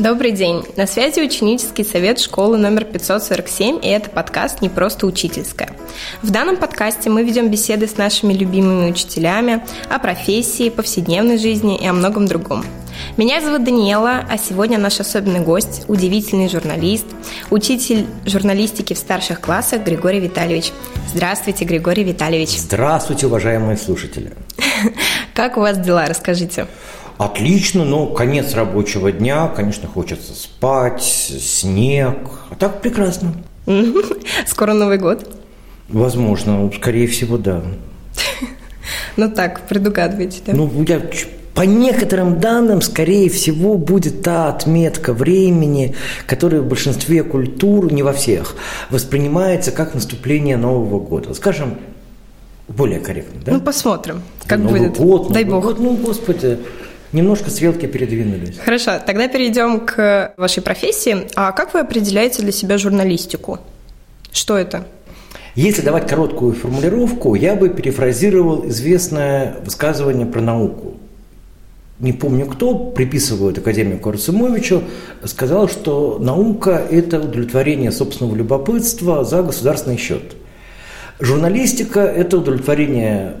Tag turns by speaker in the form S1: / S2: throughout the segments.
S1: Добрый день. На связи ученический совет школы номер 547, и это подкаст «Не просто учительская». В данном подкасте мы ведем беседы с нашими любимыми учителями о профессии, повседневной жизни и о многом другом. Меня зовут Даниэла, а сегодня наш особенный гость – удивительный журналист, учитель журналистики в старших классах Григорий Витальевич. Здравствуйте, Григорий Витальевич.
S2: Здравствуйте, уважаемые слушатели.
S1: Как у вас дела, расскажите?
S2: Отлично, но конец рабочего дня, конечно, хочется спать, снег. А так прекрасно.
S1: Скоро Новый год.
S2: Возможно, скорее всего, да.
S1: Ну так, предугадываете, да?
S2: Ну, я по некоторым данным, скорее всего, будет та отметка времени, которая в большинстве культур, не во всех, воспринимается как наступление Нового года. Скажем, более корректно, да?
S1: Ну, посмотрим, как
S2: Новый
S1: будет.
S2: Год,
S1: Дай
S2: Новый
S1: бог.
S2: год, ну, господи, немножко стрелки передвинулись.
S1: Хорошо, тогда перейдем к вашей профессии. А как вы определяете для себя журналистику? Что это?
S2: Если давать короткую формулировку, я бы перефразировал известное высказывание про науку. Не помню кто, приписывают академику Арцемовичу, сказал, что наука – это удовлетворение собственного любопытства за государственный счет. Журналистика – это удовлетворение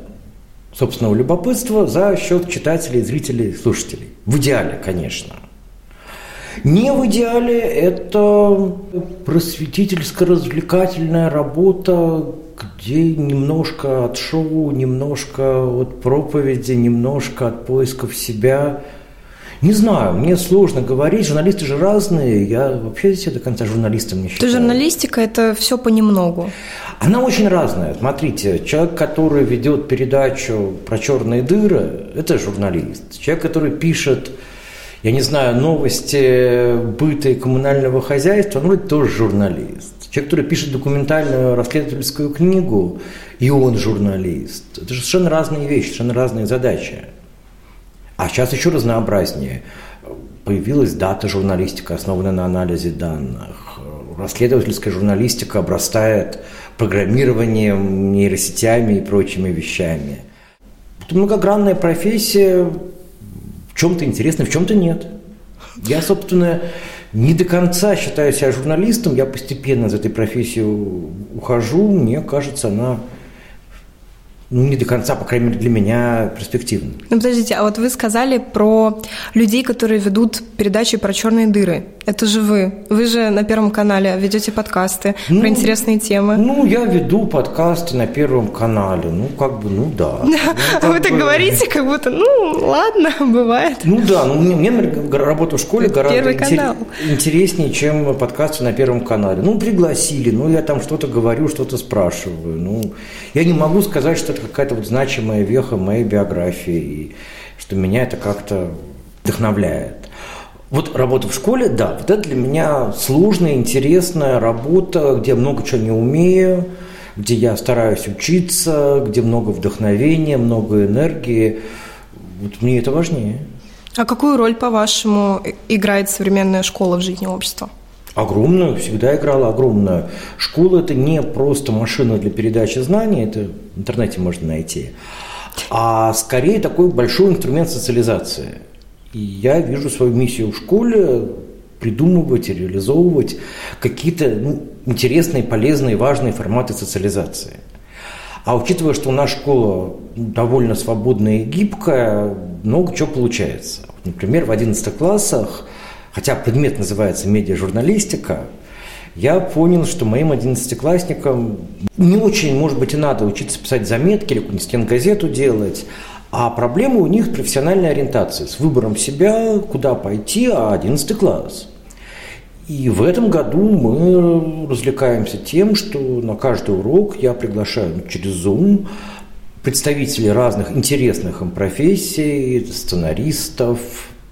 S2: собственного любопытства за счет читателей, зрителей, слушателей. В идеале, конечно. Не в идеале это просветительско-развлекательная работа, где немножко от шоу, немножко от проповеди, немножко от поисков себя. Не знаю, мне сложно говорить, журналисты же разные, я вообще себя до конца журналистом не
S1: То
S2: считаю.
S1: есть журналистика – это все понемногу.
S2: Она очень разная. Смотрите, человек, который ведет передачу про черные дыры, это журналист. Человек, который пишет, я не знаю, новости быта и коммунального хозяйства, ну, это тоже журналист. Человек, который пишет документальную расследовательскую книгу, и он журналист. Это же совершенно разные вещи, совершенно разные задачи. А сейчас еще разнообразнее. Появилась дата журналистика, основанная на анализе данных. Расследовательская журналистика обрастает программированием, нейросетями и прочими вещами. Это многогранная профессия, в чем-то интересно, в чем-то нет. Я, собственно, не до конца считаю себя журналистом, я постепенно из этой профессии ухожу, мне кажется, она ну, не до конца, по крайней мере, для меня перспективна.
S1: Ну, подождите, а вот вы сказали про людей, которые ведут передачи про черные дыры. Это же вы. Вы же на Первом канале ведете подкасты
S2: Ну,
S1: про интересные темы.
S2: Ну, я веду подкасты на Первом канале, ну, как бы, ну, да.
S1: А вы так говорите, как будто, ну, ладно, бывает.
S2: Ну да, ну мне, работа в школе гораздо интереснее, чем подкасты на Первом канале. Ну, пригласили, ну, я там что-то говорю, что-то спрашиваю. Ну, я не могу сказать, что это какая-то вот значимая веха моей биографии, и что меня это как-то вдохновляет. Вот работа в школе, да, вот это для меня сложная, интересная работа, где много чего не умею, где я стараюсь учиться, где много вдохновения, много энергии. Вот мне это важнее.
S1: А какую роль, по-вашему, играет современная школа в жизни общества?
S2: Огромную, всегда играла огромную. Школа – это не просто машина для передачи знаний, это в интернете можно найти, а скорее такой большой инструмент социализации. И я вижу свою миссию в школе придумывать и реализовывать какие-то ну, интересные, полезные, важные форматы социализации. А учитывая, что у нас школа довольно свободная и гибкая, много чего получается. Например, в 11 классах, хотя предмет называется медиажурналистика, я понял, что моим одиннадцатиклассникам не очень, может быть, и надо учиться писать заметки или какую-нибудь стенгазету делать, а проблема у них профессиональная ориентация с выбором себя, куда пойти, а 11 класс. И в этом году мы развлекаемся тем, что на каждый урок я приглашаю через Zoom представителей разных интересных им профессий, сценаристов,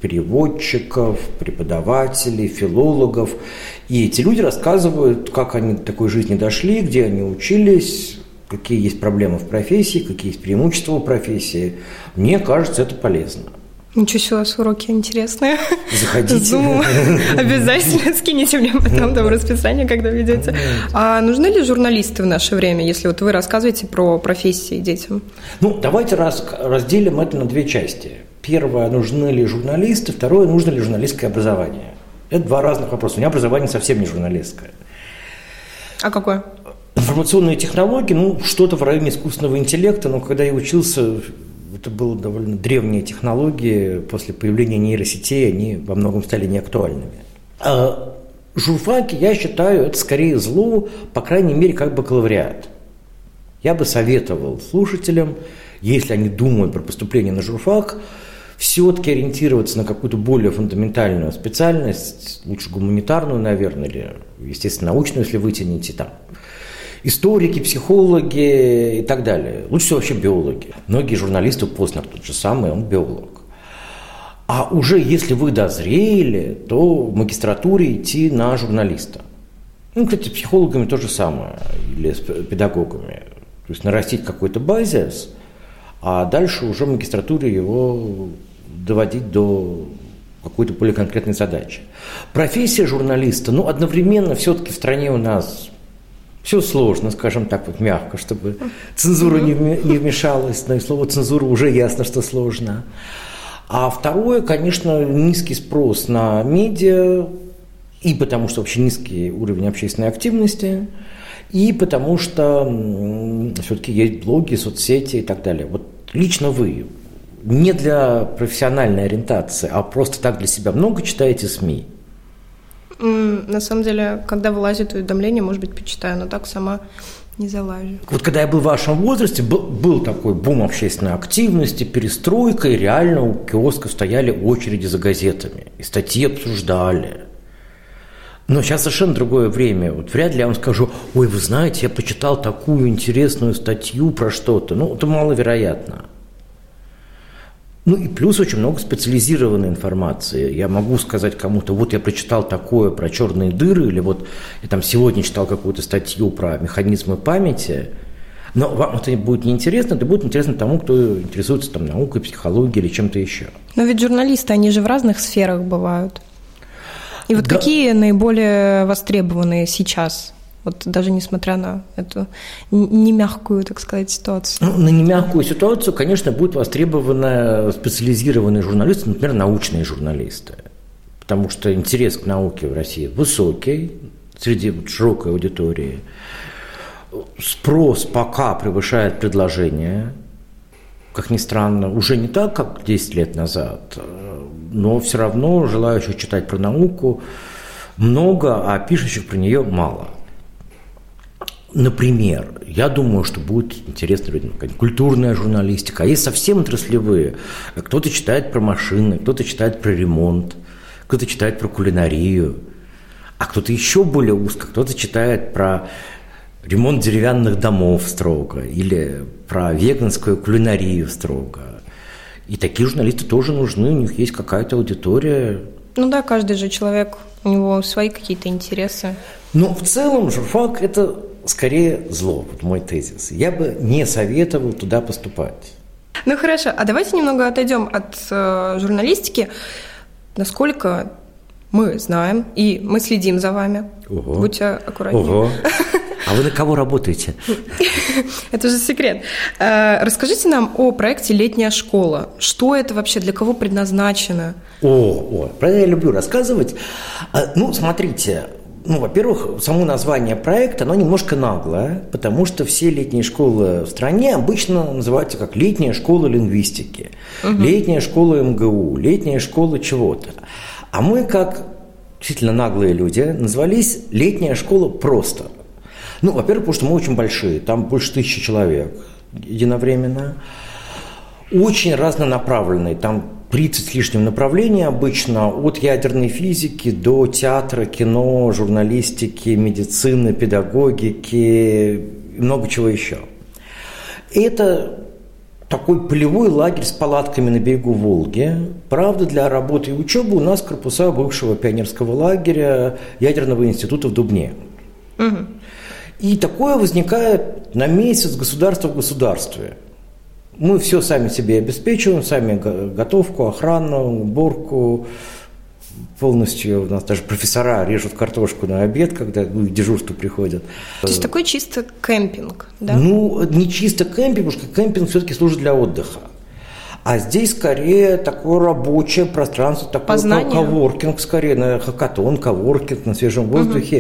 S2: переводчиков, преподавателей, филологов. И эти люди рассказывают, как они до такой жизни дошли, где они учились, какие есть проблемы в профессии, какие есть преимущества у профессии. Мне кажется, это полезно.
S1: Ничего себе, у вас уроки интересные.
S2: Заходите.
S1: Zoom. Обязательно скинете мне потом там расписание, когда ведете. А нужны ли журналисты в наше время, если вот вы рассказываете про профессии детям?
S2: Ну, давайте раз, разделим это на две части. Первое, нужны ли журналисты, второе, нужно ли журналистское образование. Это два разных вопроса. У меня образование совсем не журналистское.
S1: А какое?
S2: Информационные технологии, ну, что-то в районе искусственного интеллекта, но когда я учился, это было довольно древние технологии, после появления нейросетей они во многом стали неактуальными. А журфаки, я считаю, это скорее зло, по крайней мере, как бакалавриат. Я бы советовал слушателям, если они думают про поступление на журфак, все-таки ориентироваться на какую-то более фундаментальную специальность, лучше гуманитарную, наверное, или, естественно, научную, если вытяните там. Историки, психологи и так далее. Лучше всего вообще биологи. Многие журналисты, Познер тот же самый, он биолог. А уже если вы дозрели, то в магистратуре идти на журналиста. Ну, кстати, психологами то же самое, или с педагогами. То есть нарастить какой-то базис, а дальше уже в магистратуре его доводить до какой-то более конкретной задачи. Профессия журналиста, ну, одновременно все-таки в стране у нас все сложно, скажем так вот мягко, чтобы цензура не вмешалась, но и слово цензура уже ясно, что сложно. А второе, конечно, низкий спрос на медиа, и потому что вообще низкий уровень общественной активности, и потому что все-таки есть блоги, соцсети и так далее. Вот лично вы, не для профессиональной ориентации, а просто так для себя, много читаете СМИ?
S1: На самом деле, когда вылазит уведомление, может быть, почитаю, но так сама не залажу.
S2: Вот когда я был в вашем возрасте, был, был такой бум общественной активности, перестройка, и реально у киосков стояли очереди за газетами, и статьи обсуждали. Но сейчас совершенно другое время. Вот вряд ли я вам скажу, ой, вы знаете, я почитал такую интересную статью про что-то. Ну, это маловероятно. Ну и плюс очень много специализированной информации. Я могу сказать кому-то, вот я прочитал такое про черные дыры, или вот я там сегодня читал какую-то статью про механизмы памяти, но вам это будет неинтересно, это будет интересно тому, кто интересуется там наукой, психологией или чем-то еще.
S1: Но ведь журналисты, они же в разных сферах бывают. И вот да. какие наиболее востребованные сейчас вот даже несмотря на эту немягкую, так сказать, ситуацию.
S2: Ну, на немягкую ситуацию, конечно, будут востребованы специализированные журналисты, например, научные журналисты. Потому что интерес к науке в России высокий среди широкой аудитории. Спрос пока превышает предложение, как ни странно, уже не так, как 10 лет назад, но все равно желающих читать про науку много, а пишущих про нее мало. Например, я думаю, что будет интересно людям культурная журналистика, а есть совсем отраслевые. Кто-то читает про машины, кто-то читает про ремонт, кто-то читает про кулинарию, а кто-то еще более узко, кто-то читает про ремонт деревянных домов строго или про веганскую кулинарию строго. И такие журналисты тоже нужны, у них есть какая-то аудитория.
S1: Ну да, каждый же человек, у него свои какие-то интересы.
S2: Но в целом журфак – это скорее зло, вот мой тезис. Я бы не советовал туда поступать.
S1: Ну хорошо, а давайте немного отойдем от э, журналистики. Насколько мы знаем и мы следим за вами. Ого. Будьте аккуратнее. Ого.
S2: А вы на кого работаете?
S1: Это же секрет. Э, расскажите нам о проекте «Летняя школа». Что это вообще, для кого предназначено?
S2: О, о про это я люблю рассказывать. А, ну, смотрите, ну, во-первых, само название проекта, оно немножко наглое, потому что все летние школы в стране обычно называются как летняя школа лингвистики, угу. летняя школа МГУ, летняя школа чего-то. А мы, как действительно наглые люди, назвались летняя школа просто. Ну, во-первых, потому что мы очень большие, там больше тысячи человек единовременно. Очень разнонаправленные, там 30 с лишним направлений обычно, от ядерной физики до театра, кино, журналистики, медицины, педагогики и много чего еще. Это такой полевой лагерь с палатками на берегу Волги. Правда, для работы и учебы у нас корпуса бывшего пионерского лагеря ядерного института в Дубне. Угу. И такое возникает на месяц государства в государстве – мы все сами себе обеспечиваем, сами готовку, охрану, уборку, полностью у нас даже профессора режут картошку на обед, когда ну, к дежурству приходят.
S1: То есть такой чисто кемпинг, да?
S2: Ну, не чисто кемпинг, потому что кемпинг все-таки служит для отдыха. А здесь скорее такое рабочее пространство, такой
S1: Познание.
S2: коворкинг, скорее, на хакатон, коворкинг на свежем воздухе.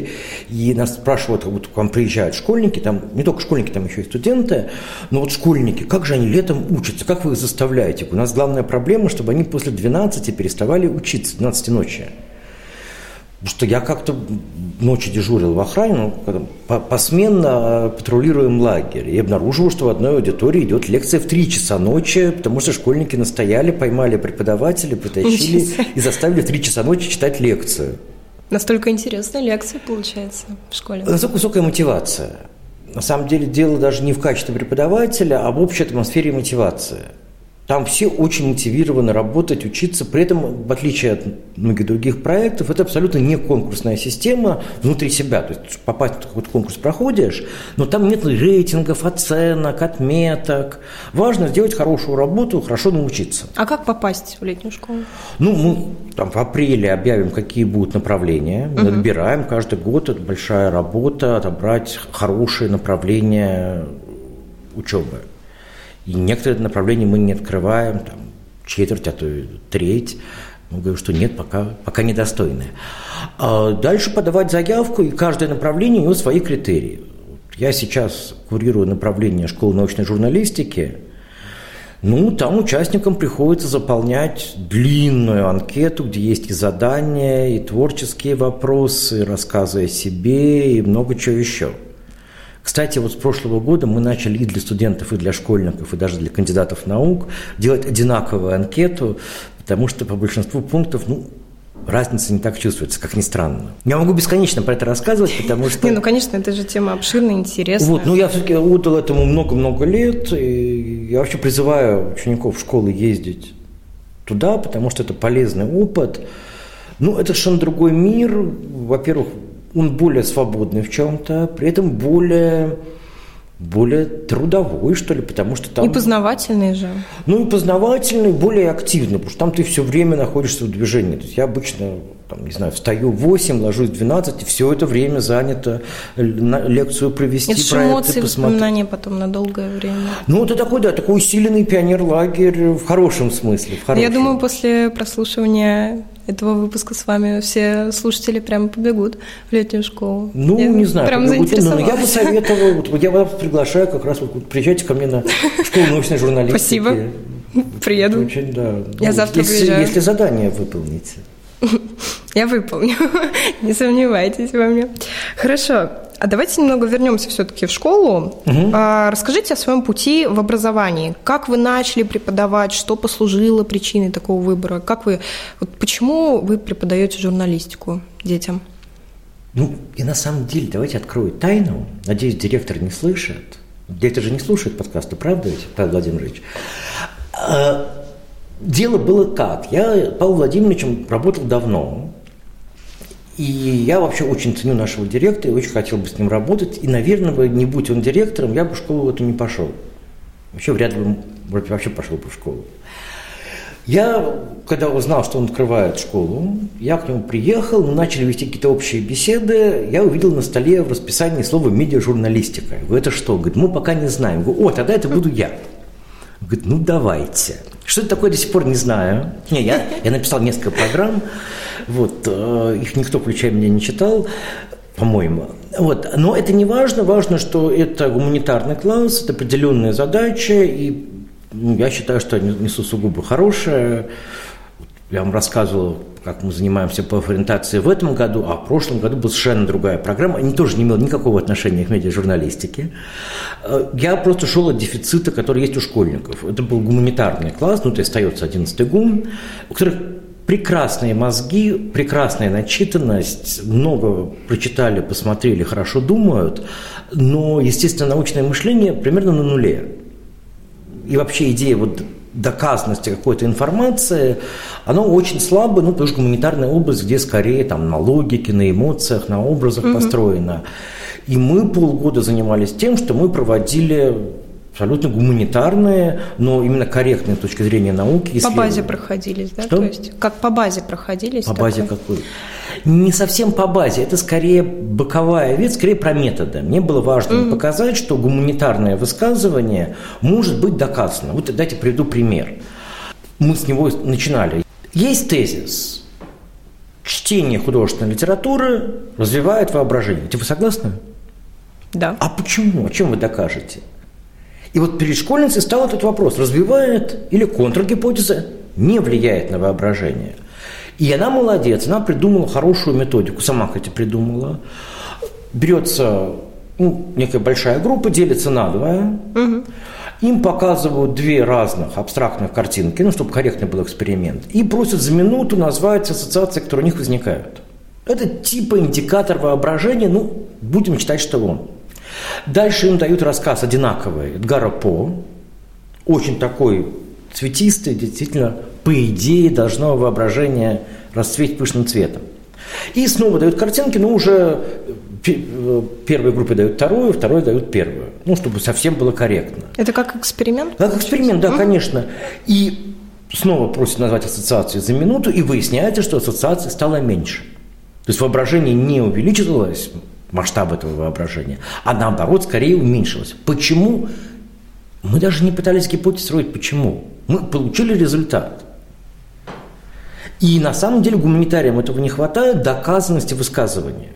S2: Угу. И нас спрашивают, вот к вам приезжают школьники, там не только школьники, там еще и студенты, но вот школьники, как же они летом учатся, как вы их заставляете? У нас главная проблема, чтобы они после 12 переставали учиться, 12 ночи. Потому что я как-то ночью дежурил в охране, ну, посменно э, патрулируем лагерь. И обнаружил, что в одной аудитории идет лекция в 3 часа ночи, потому что школьники настояли, поймали преподавателя, притащили и заставили в 3 часа ночи читать лекцию.
S1: Настолько интересная лекция получается в школе.
S2: Настолько высокая мотивация. На самом деле дело даже не в качестве преподавателя, а в общей атмосфере мотивации. Там все очень мотивированы работать, учиться. При этом, в отличие от многих других проектов, это абсолютно не конкурсная система внутри себя. То есть попасть в какой-то конкурс проходишь, но там нет рейтингов, оценок, отметок. Важно сделать хорошую работу, хорошо научиться.
S1: А как попасть в летнюю школу?
S2: Ну, мы там в апреле объявим, какие будут направления. Мы угу. отбираем каждый год. Это большая работа, отобрать хорошие направления учебы. И некоторые направления мы не открываем, там, четверть, а то и треть. Мы говорим, что нет, пока, пока недостойные. А дальше подавать заявку, и каждое направление у него свои критерии. Я сейчас курирую направление школы научной журналистики. Ну, там участникам приходится заполнять длинную анкету, где есть и задания, и творческие вопросы, и рассказы о себе, и много чего еще – кстати, вот с прошлого года мы начали и для студентов, и для школьников, и даже для кандидатов наук делать одинаковую анкету, потому что по большинству пунктов, ну, разница не так чувствуется, как ни странно. Я могу бесконечно про это рассказывать, потому что...
S1: Не, ну, конечно, это же тема обширная, интересная.
S2: Вот, ну, я все-таки отдал этому много-много лет, и я вообще призываю учеников школы ездить туда, потому что это полезный опыт. Ну, это совершенно другой мир. Во-первых, он более свободный в чем-то, при этом более более трудовой, что ли, потому что там...
S1: И познавательный же.
S2: Ну, и познавательный, более активный, потому что там ты все время находишься в движении. То есть я обычно, там, не знаю, встаю в 8, ложусь в 12, и все это время занято лекцию провести,
S1: это проекты эмоции, посмотреть. воспоминания потом на долгое время.
S2: Ну, это такой, да, такой усиленный пионер-лагерь в хорошем смысле. В хорошем.
S1: Я думаю, после прослушивания этого выпуска с вами все слушатели прямо побегут в летнюю школу.
S2: Ну, я не знаю, прям побегут, но я бы советовал, вот, я вас приглашаю как раз, вот, приезжайте ко мне на школу научной журналистики.
S1: Спасибо, приеду.
S2: Очень, да.
S1: Я ну, завтра
S2: если,
S1: приезжаю.
S2: Если задание выполните.
S1: Я выполню, не сомневайтесь во мне. Хорошо, а давайте немного вернемся все-таки в школу. Угу. А, расскажите о своем пути в образовании. Как вы начали преподавать, что послужило причиной такого выбора? Как вы, вот почему вы преподаете журналистику детям?
S2: Ну, и на самом деле, давайте открою тайну. Надеюсь, директор не слышит. Директор же не слушает подкасты, правда ведь, Павел Владимирович? А, дело было как? Я Павел Владимировичем работал давно. И я вообще очень ценю нашего директора и очень хотел бы с ним работать. И, наверное, не будь он директором, я бы в школу эту не пошел. Вообще вряд ли бы вообще пошел бы в школу. Я, когда узнал, что он открывает школу, я к нему приехал, мы начали вести какие-то общие беседы, я увидел на столе в расписании слово «медиажурналистика». Я говорю, это что? Говорит, мы пока не знаем. Я говорю, о, тогда это буду я. Говорит, ну давайте. Что это такое, до сих пор не знаю. Не, я, я написал несколько программ, вот, э, их никто, включая меня, не читал, по-моему. Вот. Но это не важно, важно, что это гуманитарный класс, это определенная задача, и ну, я считаю, что они несу сугубо хорошее. Я вам рассказывал, как мы занимаемся по ориентации в этом году, а в прошлом году была совершенно другая программа. Они тоже не имели никакого отношения к медиажурналистике. Э, я просто шел от дефицита, который есть у школьников. Это был гуманитарный класс, ну, то есть остается 11 гум, у которых прекрасные мозги, прекрасная начитанность, много прочитали, посмотрели, хорошо думают, но, естественно, научное мышление примерно на нуле. И вообще идея вот доказанности какой-то информации, оно очень слабо, ну, потому что гуманитарная область, где скорее там на логике, на эмоциях, на образах mm-hmm. построена. И мы полгода занимались тем, что мы проводили абсолютно гуманитарные, но именно корректные с точки зрения науки.
S1: По базе проходились, да?
S2: Что?
S1: То есть как по базе проходились?
S2: По такой? базе какой? Не совсем по базе, это скорее боковая ветвь, скорее про методы. Мне было важно mm-hmm. показать, что гуманитарное высказывание может быть доказано. Вот дайте приведу пример. мы с него начинали. Есть тезис. Чтение художественной литературы развивает воображение. Вы согласны?
S1: Да.
S2: А почему? О чем вы докажете? И вот перед школьницей стал этот вопрос, развивает или контргипотеза не влияет на воображение. И она молодец, она придумала хорошую методику, сама, хотя придумала. Берется ну, некая большая группа, делится на два. Угу. Им показывают две разных абстрактных картинки, ну, чтобы корректный был эксперимент, и просят за минуту назвать ассоциации, которые у них возникают. Это типа индикатор воображения, ну, будем считать, что он. Дальше им дают рассказ одинаковый Эдгара По, очень такой цветистый, действительно, по идее, должно воображение расцветь пышным цветом. И снова дают картинки, но уже э, первой группе дают вторую, второй дают первую. Ну, чтобы совсем было корректно.
S1: Это как эксперимент?
S2: Как эксперимент, да, конечно. И снова просят назвать ассоциацию за минуту, и выясняется, что ассоциация стала меньше. То есть воображение не увеличилось, масштаб этого воображения, а наоборот, скорее уменьшилось. Почему? Мы даже не пытались гипотез строить, почему. Мы получили результат. И на самом деле гуманитариям этого не хватает доказанности высказывания.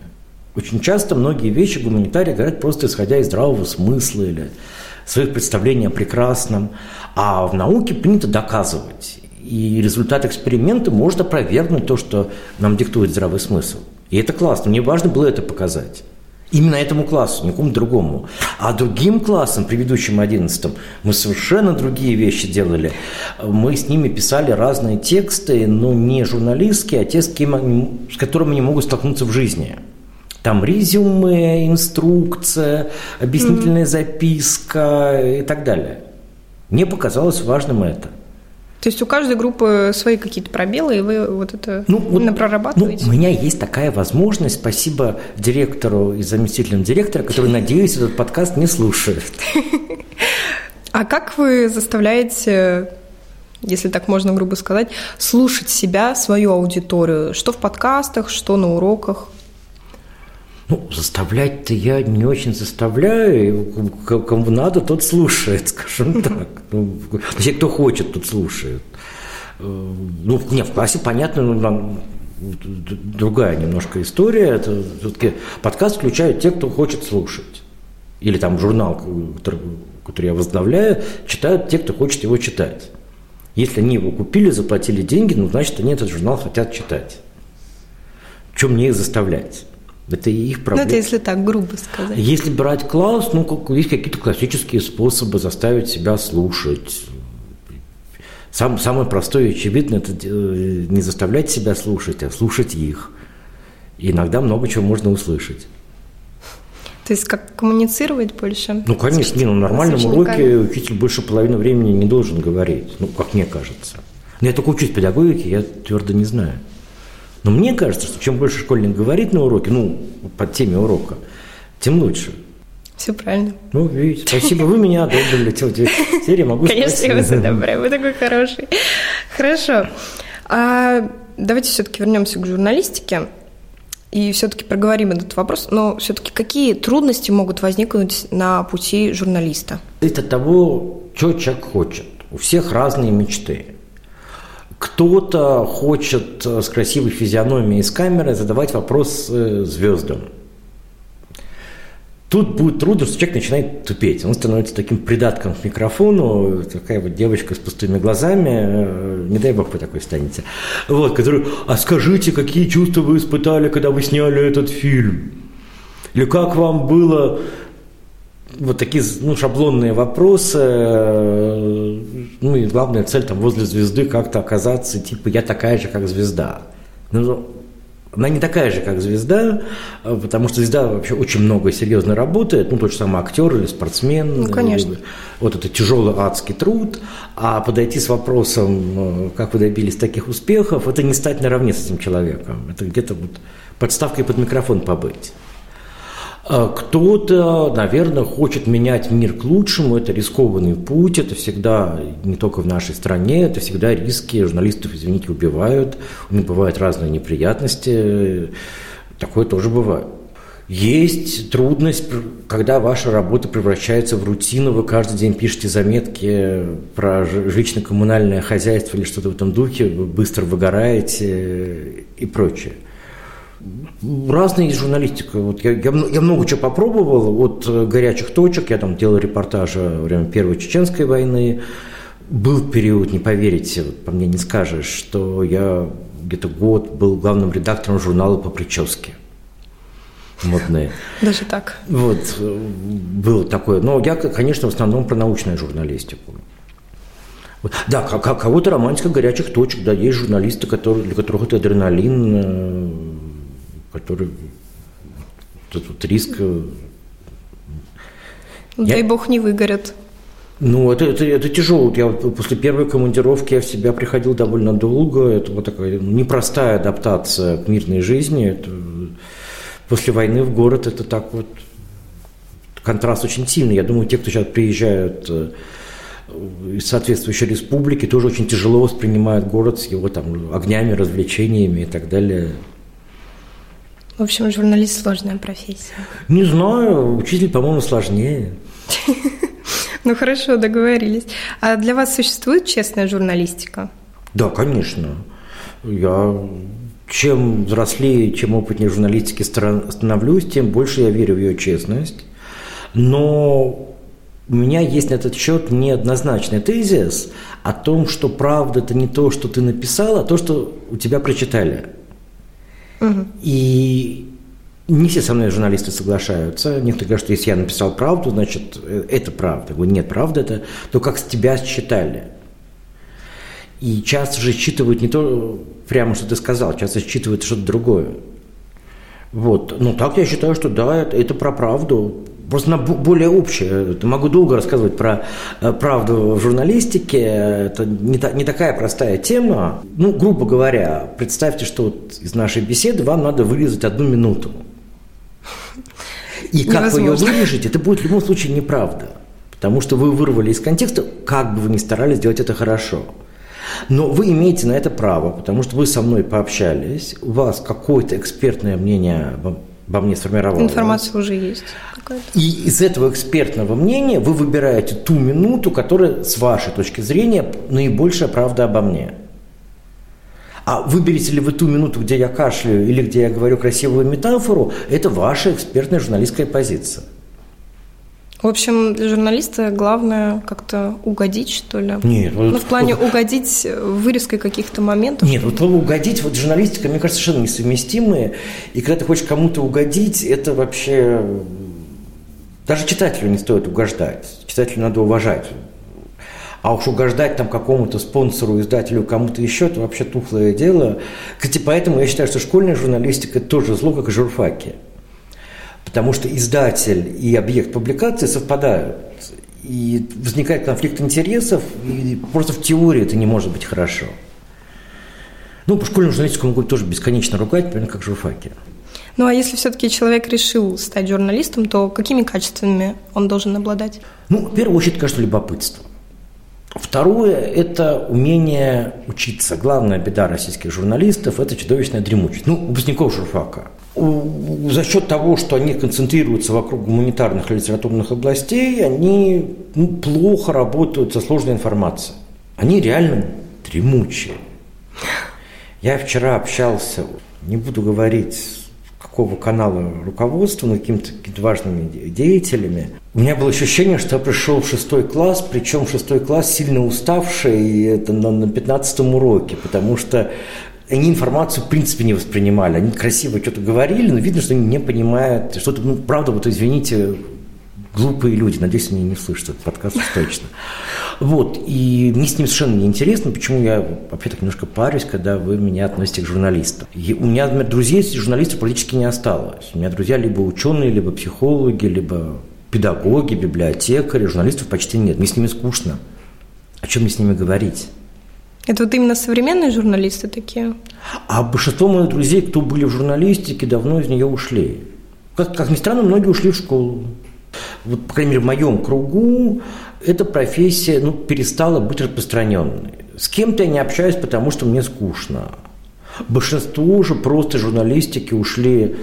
S2: Очень часто многие вещи гуманитарии говорят просто исходя из здравого смысла или своих представлений о прекрасном. А в науке принято доказывать. И результат эксперимента может опровергнуть то, что нам диктует здравый смысл. И это классно. Мне важно было это показать. Именно этому классу, никому другому. А другим классам, предыдущим одиннадцатым, мы совершенно другие вещи делали. Мы с ними писали разные тексты, но не журналистские, а те, с, кем, с которыми они могут столкнуться в жизни. Там резюме, инструкция, объяснительная mm-hmm. записка и так далее. Мне показалось важным это –
S1: то есть у каждой группы свои какие-то пробелы, и вы вот это ну, вот, прорабатываете?
S2: Ну, у меня есть такая возможность. Спасибо директору и заместителям директора, которые, надеюсь, этот подкаст не слушают.
S1: А как вы заставляете если так можно грубо сказать, слушать себя, свою аудиторию, что в подкастах, что на уроках?
S2: Ну, заставлять-то я не очень заставляю. Кому надо, тот слушает, скажем так. Ну, все, кто хочет, тот слушает. Э, ну, не, в классе, понятно, ну, нам другая немножко история. Это все-таки подкаст включают те, кто хочет слушать. Или там журнал, который, который я возглавляю, читают те, кто хочет его читать. Если они его купили, заплатили деньги, ну, значит, они этот журнал хотят читать. Чем мне их заставлять? Это их проблема.
S1: Ну, это если так грубо сказать.
S2: Если брать класс, ну, как, есть какие-то классические способы заставить себя слушать. Сам, самое простое и очевидное – это э, не заставлять себя слушать, а слушать их. И иногда много чего можно услышать.
S1: То есть как коммуницировать больше?
S2: Ну, конечно, не, ну, на нормальном уроке учитель больше половины времени не должен говорить, ну, как мне кажется. Но я только учусь педагогике, я твердо не знаю. Но мне кажется, что чем больше школьник говорит на уроке, ну, под теме урока, тем лучше.
S1: Все правильно.
S2: Ну, видите, спасибо, вы меня одобрили. Теперь могу
S1: Конечно, я вас одобряю, вы такой хороший. Хорошо. А давайте все-таки вернемся к журналистике и все-таки проговорим этот вопрос. Но все-таки какие трудности могут возникнуть на пути журналиста?
S2: Это того, что человек хочет. У всех разные мечты. Кто-то хочет э, с красивой физиономией из камеры задавать вопрос э, звездам. Тут будет трудно, что человек начинает тупеть. Он становится таким придатком к микрофону, такая вот девочка с пустыми глазами, э, не дай бог вы такой станете, вот, который, а скажите, какие чувства вы испытали, когда вы сняли этот фильм? Или как вам было вот такие ну, шаблонные вопросы, э, ну и главная цель там возле звезды как-то оказаться, типа я такая же, как звезда. Ну, она не такая же, как звезда, э, потому что звезда вообще очень много серьезно работает, ну, тот же самый актер или спортсмен.
S1: Ну, конечно.
S2: Вот это тяжелый адский труд, а подойти с вопросом, э, как вы добились таких успехов, это не стать наравне с этим человеком, это где-то вот подставкой под микрофон побыть. А кто-то, наверное, хочет менять мир к лучшему, это рискованный путь, это всегда, не только в нашей стране, это всегда риски, журналистов, извините, убивают, у них бывают разные неприятности, такое тоже бывает. Есть трудность, когда ваша работа превращается в рутину, вы каждый день пишете заметки про жилищно-коммунальное хозяйство или что-то в этом духе, быстро выгораете и прочее. Разная есть журналистика. Вот я, я, я много чего попробовал, от горячих точек, я там делал репортажи во время Первой Чеченской войны, был период, не поверите, вот по мне не скажешь, что я где-то год был главным редактором журнала по прическе модные.
S1: Даже так.
S2: Вот, было такое. Но я, конечно, в основном про научную журналистику. Да, кого-то романтика горячих точек, да, есть журналисты, которые, для которых это адреналин, э, который тут вот риск. Э,
S1: Дай я... бог не выгорят.
S2: Ну, это, это, это тяжело. Я после первой командировки я в себя приходил довольно долго. Это вот такая непростая адаптация к мирной жизни. Это после войны в город это так вот контраст очень сильный. Я думаю, те, кто сейчас приезжают э, из соответствующей республики, тоже очень тяжело воспринимают город с его там огнями, развлечениями и так далее.
S1: В общем, журналист сложная профессия.
S2: Не знаю, учитель, по-моему, сложнее.
S1: Ну хорошо, договорились. А для вас существует честная журналистика?
S2: Да, конечно. Я чем взрослее, чем опытнее в журналистике становлюсь, тем больше я верю в ее честность. Но у меня есть на этот счет неоднозначный тезис о том, что правда это не то, что ты написал, а то, что у тебя прочитали. И не все со мной журналисты соглашаются. Некоторые говорят, что если я написал правду, значит, э, это правда. Говорю, нет, правда это то, как с тебя считали. И часто же считывают не то прямо, что ты сказал, часто считывают что-то другое. Вот. Ну, так я считаю, что да, это, это про правду. Просто на более общее. Могу долго рассказывать про э, правду в журналистике. Это не, та, не такая простая тема. Ну, грубо говоря, представьте, что вот из нашей беседы вам надо вырезать одну минуту. И как Невозможно. вы ее вырежете, это будет в любом случае неправда. Потому что вы вырвали из контекста, как бы вы ни старались сделать это хорошо. Но вы имеете на это право, потому что вы со мной пообщались, у вас какое-то экспертное мнение обо мне сформировалось.
S1: Информация уже есть.
S2: И из этого экспертного мнения вы выбираете ту минуту, которая, с вашей точки зрения, наибольшая правда обо мне. А выберете ли вы ту минуту, где я кашляю или где я говорю красивую метафору, это ваша экспертная журналистская позиция.
S1: В общем, для журналиста главное как-то угодить, что ли?
S2: Нет.
S1: Ну, в плане угодить вырезкой каких-то моментов?
S2: Нет, вот угодить, вот журналистика, мне кажется, совершенно несовместимые. И когда ты хочешь кому-то угодить, это вообще... Даже читателю не стоит угождать. Читателю надо уважать. А уж угождать там какому-то спонсору, издателю, кому-то еще, это вообще тухлое дело. Кстати, поэтому я считаю, что школьная журналистика – тоже зло, как и журфаки потому что издатель и объект публикации совпадают. И возникает конфликт интересов, и просто в теории это не может быть хорошо. Ну, по школьному журналистику могут тоже бесконечно ругать, примерно как журфаки.
S1: Ну, а если все-таки человек решил стать журналистом, то какими качествами он должен обладать?
S2: Ну, в первую очередь, конечно, любопытство. Второе – это умение учиться. Главная беда российских журналистов – это чудовищная дремучесть. Ну, выпускников журфака – за счет того, что они концентрируются вокруг гуманитарных и литературных областей, они ну, плохо работают со сложной информацией. Они реально дремучие. Я вчера общался, не буду говорить, какого канала руководства, но какими-то какими важными деятелями. У меня было ощущение, что я пришел в шестой класс, причем шестой класс сильно уставший, и это на, на 15 уроке, потому что они информацию в принципе не воспринимали. Они красиво что-то говорили, но видно, что они не понимают, что-то, ну, правда, вот извините, глупые люди, надеюсь, они не слышат этот подкаст точно. Вот, и мне с ним совершенно неинтересно, почему я вообще так немножко парюсь, когда вы меня относите к журналистам. И у меня, например, друзей журналистов практически не осталось. У меня друзья либо ученые, либо психологи, либо педагоги, библиотекари, журналистов почти нет. Мне с ними скучно. О чем мне с ними говорить?
S1: Это вот именно современные журналисты такие?
S2: А большинство моих друзей, кто были в журналистике, давно из нее ушли. Как, как ни странно, многие ушли в школу. Вот, по крайней мере, в моем кругу эта профессия ну, перестала быть распространенной. С кем-то я не общаюсь, потому что мне скучно. Большинство уже просто журналистики ушли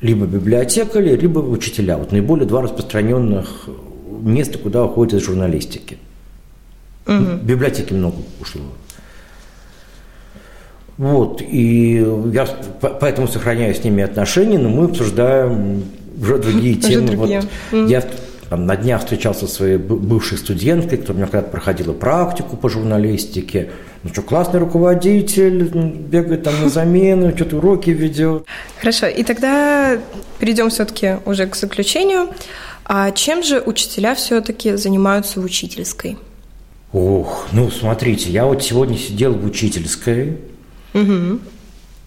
S2: либо библиотекари, либо учителя. Вот наиболее два распространенных места, куда уходят из журналистики. Угу. Библиотеки много ушло. Вот, и я поэтому сохраняю с ними отношения, но мы обсуждаем уже другие темы. Другие. Вот Я там, на днях встречался со своей бывшей студенткой, которая у меня когда-то проходила практику по журналистике. Ну что, классный руководитель, бегает там на замену, что-то уроки ведет.
S1: Хорошо, и тогда перейдем все-таки уже к заключению. А чем же учителя все-таки занимаются в учительской?
S2: Ох, ну смотрите, я вот сегодня сидел в учительской.
S1: Угу.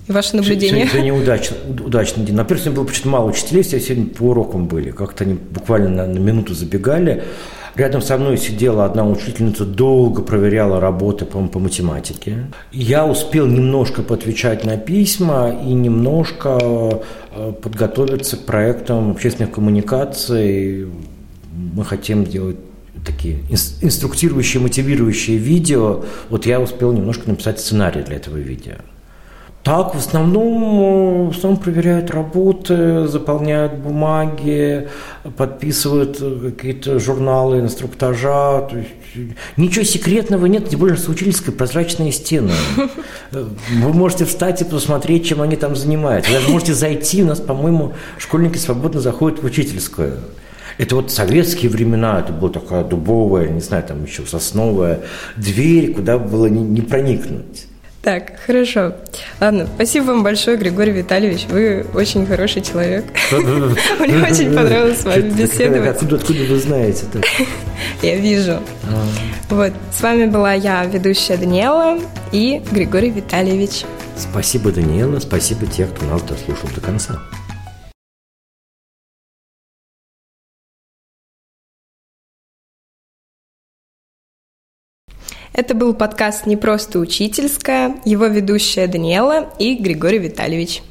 S1: И ваше наблюдение?
S2: Сегодня, удачно, удачный день. Во-первых, сегодня было почти мало учителей, все сегодня по урокам были. Как-то они буквально на, на минуту забегали. Рядом со мной сидела одна учительница, долго проверяла работы по, по математике. Я успел немножко поотвечать на письма и немножко э, подготовиться к проектам общественных коммуникаций. Мы хотим сделать такие инструктирующие, мотивирующие видео. Вот я успел немножко написать сценарий для этого видео. Так, в основном, в основном проверяют работы, заполняют бумаги, подписывают какие-то журналы, инструктажа. То есть, ничего секретного нет, тем более, что учительская прозрачные стены. Вы можете встать и посмотреть, чем они там занимаются. Вы даже можете зайти, у нас, по-моему, школьники свободно заходят в учительскую. Это вот советские времена, это была такая дубовая, не знаю, там еще сосновая дверь, куда было не, не проникнуть.
S1: Так, хорошо. Ладно, спасибо вам большое, Григорий Витальевич. Вы очень хороший человек. Мне очень понравилось с вами беседовать.
S2: Откуда вы знаете?
S1: Я вижу. Вот, с вами была я, ведущая Даниэла и Григорий Витальевич.
S2: Спасибо, Даниэла. Спасибо тех, кто нас дослушал до конца.
S1: Это был подкаст «Не просто учительская», его ведущая Даниэла и Григорий Витальевич.